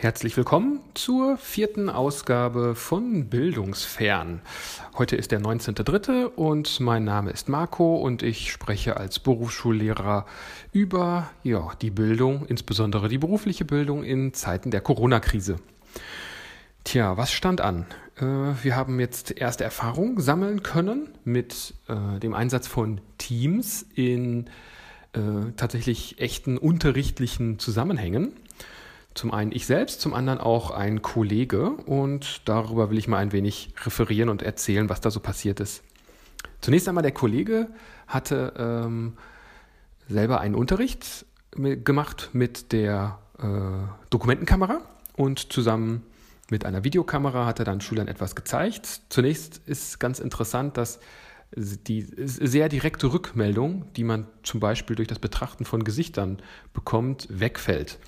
Herzlich willkommen zur vierten Ausgabe von Bildungsfern. Heute ist der 19.3. und mein Name ist Marco und ich spreche als Berufsschullehrer über ja, die Bildung, insbesondere die berufliche Bildung in Zeiten der Corona-Krise. Tja, was stand an? Äh, wir haben jetzt erste Erfahrungen sammeln können mit äh, dem Einsatz von Teams in äh, tatsächlich echten unterrichtlichen Zusammenhängen. Zum einen ich selbst, zum anderen auch ein Kollege und darüber will ich mal ein wenig referieren und erzählen, was da so passiert ist. Zunächst einmal der Kollege hatte ähm, selber einen Unterricht gemacht mit der äh, Dokumentenkamera und zusammen mit einer Videokamera hat er dann Schülern etwas gezeigt. Zunächst ist ganz interessant, dass die sehr direkte Rückmeldung, die man zum Beispiel durch das Betrachten von Gesichtern bekommt, wegfällt.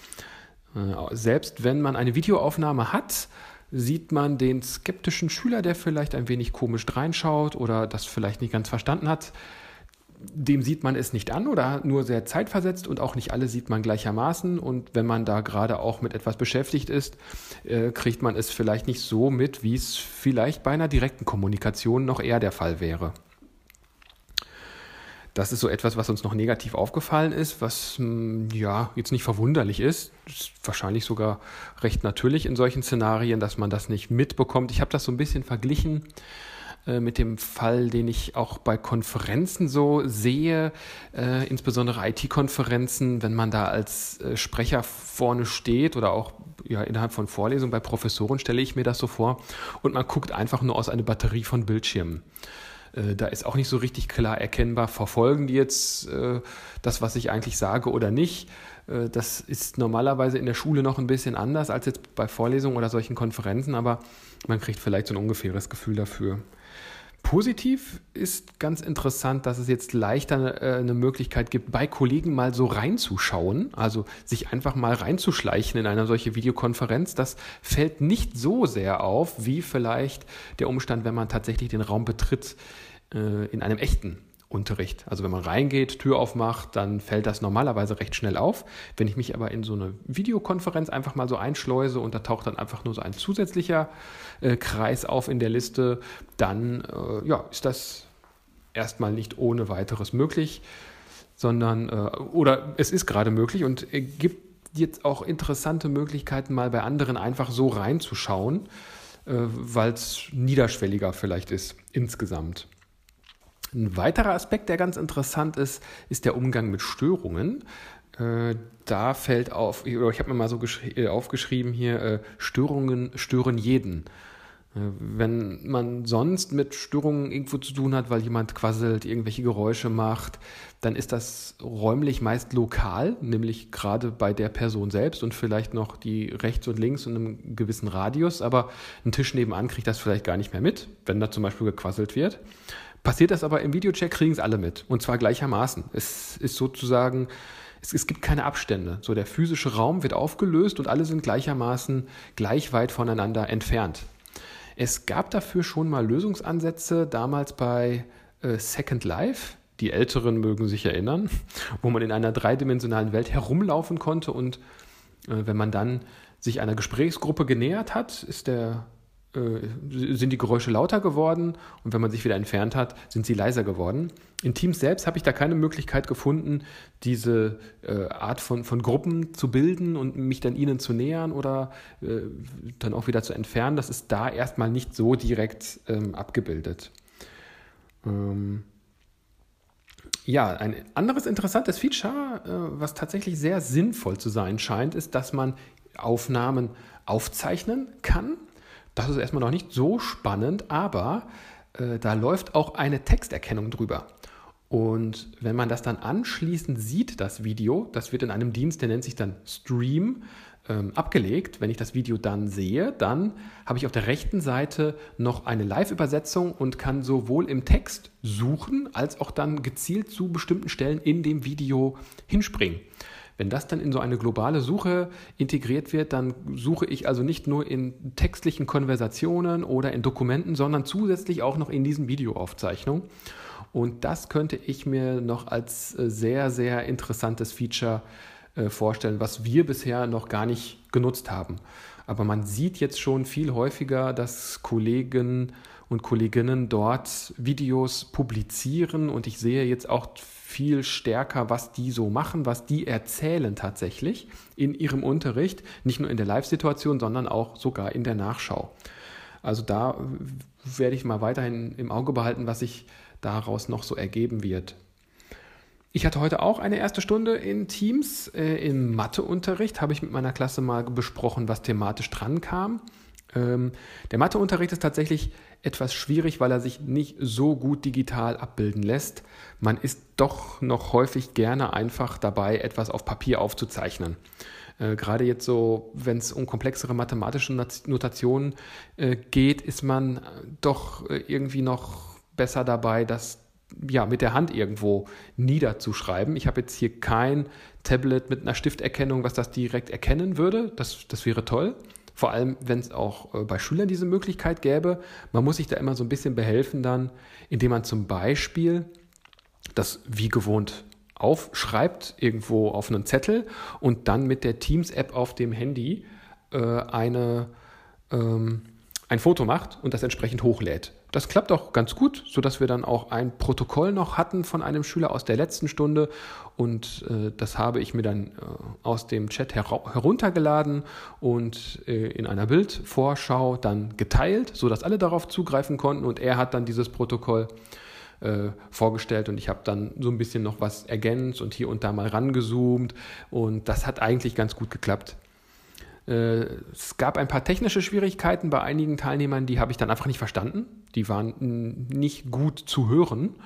Äh, selbst wenn man eine Videoaufnahme hat, sieht man den skeptischen Schüler, der vielleicht ein wenig komisch reinschaut oder das vielleicht nicht ganz verstanden hat. Dem sieht man es nicht an oder nur sehr zeitversetzt und auch nicht alle sieht man gleichermaßen. Und wenn man da gerade auch mit etwas beschäftigt ist, äh, kriegt man es vielleicht nicht so mit, wie es vielleicht bei einer direkten Kommunikation noch eher der Fall wäre. Das ist so etwas, was uns noch negativ aufgefallen ist, was hm, ja jetzt nicht verwunderlich ist. ist wahrscheinlich sogar recht natürlich in solchen Szenarien, dass man das nicht mitbekommt. Ich habe das so ein bisschen verglichen äh, mit dem Fall, den ich auch bei Konferenzen so sehe, äh, insbesondere IT-Konferenzen, wenn man da als äh, Sprecher vorne steht oder auch ja, innerhalb von Vorlesungen bei Professoren stelle ich mir das so vor und man guckt einfach nur aus einer Batterie von Bildschirmen. Äh, da ist auch nicht so richtig klar erkennbar, verfolgen die jetzt äh, das, was ich eigentlich sage oder nicht. Äh, das ist normalerweise in der Schule noch ein bisschen anders als jetzt bei Vorlesungen oder solchen Konferenzen, aber man kriegt vielleicht so ein ungefähres Gefühl dafür. Positiv ist ganz interessant, dass es jetzt leichter äh, eine Möglichkeit gibt, bei Kollegen mal so reinzuschauen, also sich einfach mal reinzuschleichen in eine solche Videokonferenz. Das fällt nicht so sehr auf, wie vielleicht der Umstand, wenn man tatsächlich den Raum betritt äh, in einem echten Unterricht. Also wenn man reingeht, Tür aufmacht, dann fällt das normalerweise recht schnell auf. Wenn ich mich aber in so eine Videokonferenz einfach mal so einschleuse und da taucht dann einfach nur so ein zusätzlicher äh, Kreis auf in der Liste, dann äh, ja, ist das erstmal nicht ohne weiteres möglich, sondern äh, oder es ist gerade möglich und gibt jetzt auch interessante Möglichkeiten, mal bei anderen einfach so reinzuschauen, äh, weil es niederschwelliger vielleicht ist insgesamt. Ein weiterer Aspekt, der ganz interessant ist, ist der Umgang mit Störungen. Äh, da fällt auf, oder ich habe mir mal so äh, aufgeschrieben hier, äh, Störungen stören jeden. Wenn man sonst mit Störungen irgendwo zu tun hat, weil jemand quasselt, irgendwelche Geräusche macht, dann ist das räumlich meist lokal, nämlich gerade bei der Person selbst und vielleicht noch die rechts und links in einem gewissen Radius, aber ein Tisch nebenan kriegt das vielleicht gar nicht mehr mit, wenn da zum Beispiel gequasselt wird. Passiert das aber im Videocheck, kriegen es alle mit. Und zwar gleichermaßen. Es ist sozusagen, es, es gibt keine Abstände. So der physische Raum wird aufgelöst und alle sind gleichermaßen gleich weit voneinander entfernt. Es gab dafür schon mal Lösungsansätze, damals bei äh, Second Life. Die Älteren mögen sich erinnern, wo man in einer dreidimensionalen Welt herumlaufen konnte und äh, wenn man dann sich einer Gesprächsgruppe genähert hat, ist der sind die Geräusche lauter geworden und wenn man sich wieder entfernt hat, sind sie leiser geworden. In Teams selbst habe ich da keine Möglichkeit gefunden, diese äh, Art von, von Gruppen zu bilden und mich dann ihnen zu nähern oder äh, dann auch wieder zu entfernen. Das ist da erstmal nicht so direkt ähm, abgebildet. Ähm ja, ein anderes interessantes Feature, äh, was tatsächlich sehr sinnvoll zu sein scheint, ist, dass man Aufnahmen aufzeichnen kann das ist erstmal noch nicht so spannend, aber äh, da läuft auch eine Texterkennung drüber. Und wenn man das dann anschließend sieht, das Video, das wird in einem Dienst, der nennt sich dann Stream, ähm, abgelegt. Wenn ich das Video dann sehe, dann habe ich auf der rechten Seite noch eine Live-Übersetzung und kann sowohl im Text suchen, als auch dann gezielt zu bestimmten Stellen in dem Video hinspringen. Wenn das dann in so eine globale Suche integriert wird, dann suche ich also nicht nur in textlichen Konversationen oder in Dokumenten, sondern zusätzlich auch noch in diesen Videoaufzeichnungen. Und das könnte ich mir noch als äh, sehr, sehr interessantes Feature äh, vorstellen, was wir bisher noch gar nicht genutzt haben. Aber man sieht jetzt schon viel häufiger, dass Kollegen und Kolleginnen dort Videos publizieren und ich sehe jetzt auch viel stärker, was die so machen, was die erzählen tatsächlich in ihrem Unterricht, nicht nur in der Live-Situation, sondern auch sogar in der Nachschau. Also da werde ich mal weiterhin im Auge behalten, was sich daraus noch so ergeben wird. Ich hatte heute auch eine erste Stunde in Teams. Äh, Im Matheunterricht habe ich mit meiner Klasse mal besprochen, was thematisch dran kam. Ähm, der Matheunterricht ist tatsächlich etwas schwierig, weil er sich nicht so gut digital abbilden lässt. Man ist doch noch häufig gerne einfach dabei, etwas auf Papier aufzuzeichnen. Äh, gerade jetzt so, wenn es um komplexere mathematische Notationen äh, geht, ist man doch äh, irgendwie noch besser dabei, das ja, mit der Hand irgendwo niederzuschreiben. Ich habe jetzt hier kein Tablet mit einer Stifterkennung, was das direkt erkennen würde. Das, das wäre toll. Vor allem, wenn es auch äh, bei Schülern diese Möglichkeit gäbe. Man muss sich da immer so ein bisschen behelfen dann, indem man zum Beispiel das wie gewohnt aufschreibt, irgendwo auf einen Zettel und dann mit der Teams-App auf dem Handy äh, eine, ähm, ein Foto macht und das entsprechend hochlädt. Das klappt auch ganz gut, sodass wir dann auch ein Protokoll noch hatten von einem Schüler aus der letzten Stunde. Und äh, das habe ich mir dann äh, aus dem Chat her heruntergeladen und äh, in einer Bildvorschau dann geteilt, sodass alle darauf zugreifen konnten. Und er hat dann dieses Protokoll äh, vorgestellt und ich habe dann so ein bisschen noch was ergänzt und hier und da mal rangezoomt. Und das hat eigentlich ganz gut geklappt. Äh, es gab ein paar technische Schwierigkeiten bei einigen Teilnehmern, die habe ich dann einfach nicht verstanden. Die waren nicht gut zu hören.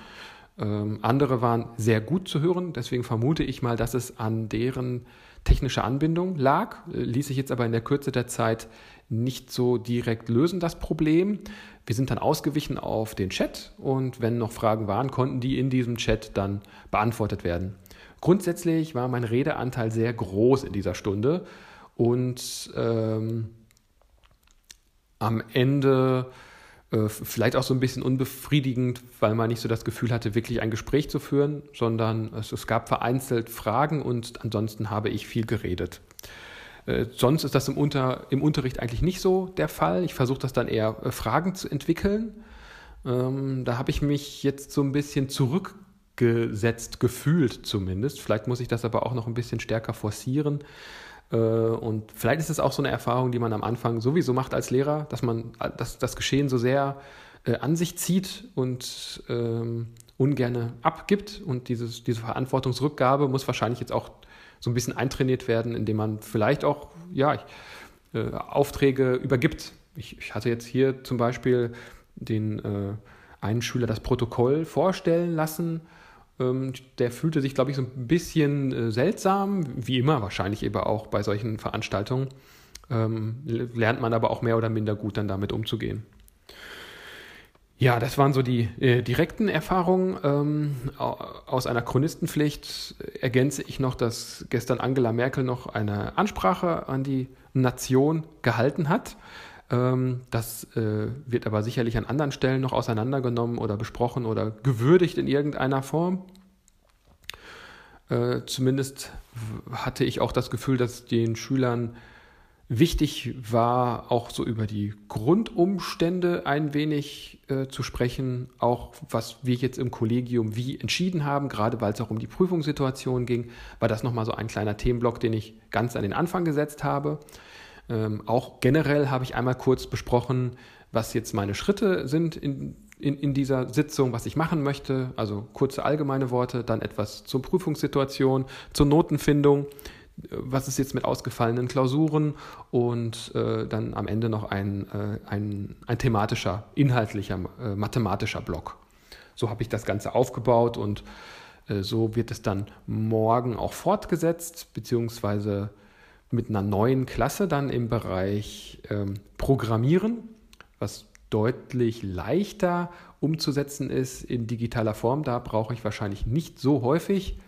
Ähm, andere waren sehr gut zu hören. Deswegen vermute ich mal, dass es an deren technische Anbindung lag. Äh, ließ sich jetzt aber in der Kürze der Zeit nicht so direkt lösen, das Problem. Wir sind dann ausgewichen auf den Chat und wenn noch Fragen waren, konnten die in diesem Chat dann beantwortet werden. Grundsätzlich war mein Redeanteil sehr groß in dieser Stunde und ähm, am Ende äh, vielleicht auch so ein bisschen unbefriedigend, weil man nicht so das Gefühl hatte, wirklich ein Gespräch zu führen, sondern es, es gab vereinzelt Fragen und ansonsten habe ich viel geredet. Äh, sonst ist das im, Unter, im Unterricht eigentlich nicht so der Fall. Ich versuche das dann eher äh, Fragen zu entwickeln. Ähm, da habe ich mich jetzt so ein bisschen zurückgesetzt gefühlt zumindest. Vielleicht muss ich das aber auch noch ein bisschen stärker forcieren. Äh, und vielleicht ist es auch so eine Erfahrung, die man am Anfang sowieso macht als Lehrer, dass man das, das Geschehen so sehr äh, an sich zieht und ähm, ungerne abgibt. Und dieses, diese Verantwortungsrückgabe muss wahrscheinlich jetzt auch so ein bisschen eintrainiert werden, indem man vielleicht auch ja, äh, Aufträge übergibt. Ich, ich, hatte jetzt hier zum Beispiel den äh, einen Schüler das Protokoll vorstellen lassen der fühlte sich, glaube ich, so ein bisschen äh, seltsam, wie immer wahrscheinlich eben auch bei solchen Veranstaltungen. Ähm, lernt man aber auch mehr oder minder gut dann damit umzugehen. Ja, das waren so die äh, direkten Erfahrungen. Ähm, aus einer Chronistenpflicht ergänze ich noch, dass gestern Angela Merkel noch eine Ansprache an die Nation gehalten hat. Ähm, das äh, wird aber sicherlich an anderen Stellen noch auseinandergenommen oder besprochen oder gewürdigt in irgendeiner Form. Äh, zumindest hatte ich auch das Gefühl, dass den Schülern wichtig war, auch so über die Grundumstände ein wenig äh, zu sprechen, auch was wir jetzt im Kollegium wie entschieden haben, gerade weil es auch um die Prüfungssituation ging, war das nochmal so ein kleiner Themenblock, den ich ganz an den Anfang gesetzt habe. Ähm, auch generell habe ich einmal kurz besprochen, was jetzt meine Schritte sind in, in, in dieser Sitzung, was ich machen möchte. Also kurze allgemeine Worte, dann etwas zur Prüfungssituation, zur Notenfindung, was ist jetzt mit ausgefallenen Klausuren und äh, dann am Ende noch ein, äh, ein, ein thematischer, inhaltlicher, äh, mathematischer Block. So habe ich das Ganze aufgebaut und äh, so wird es dann morgen auch fortgesetzt, beziehungsweise mit einer neuen Klasse dann im Bereich ähm, Programmieren, was deutlich leichter umzusetzen ist in digitaler Form. Da brauche ich wahrscheinlich nicht so häufig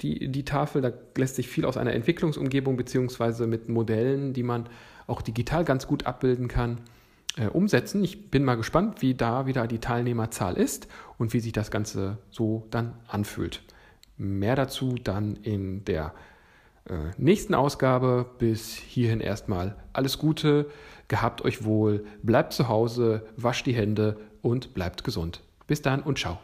die, die Tafel. Da lässt sich viel aus einer Entwicklungsumgebung beziehungsweise mit Modellen, die man auch digital ganz gut abbilden kann, äh, umsetzen. Ich bin mal gespannt, wie da wieder die Teilnehmerzahl ist und wie sich das Ganze so dann anfühlt. Mehr dazu dann in der nächsten Ausgabe. Bis hierhin erstmal alles Gute, gehabt euch wohl, bleibt zu Hause, wascht die Hände und bleibt gesund. Bis dann und ciao.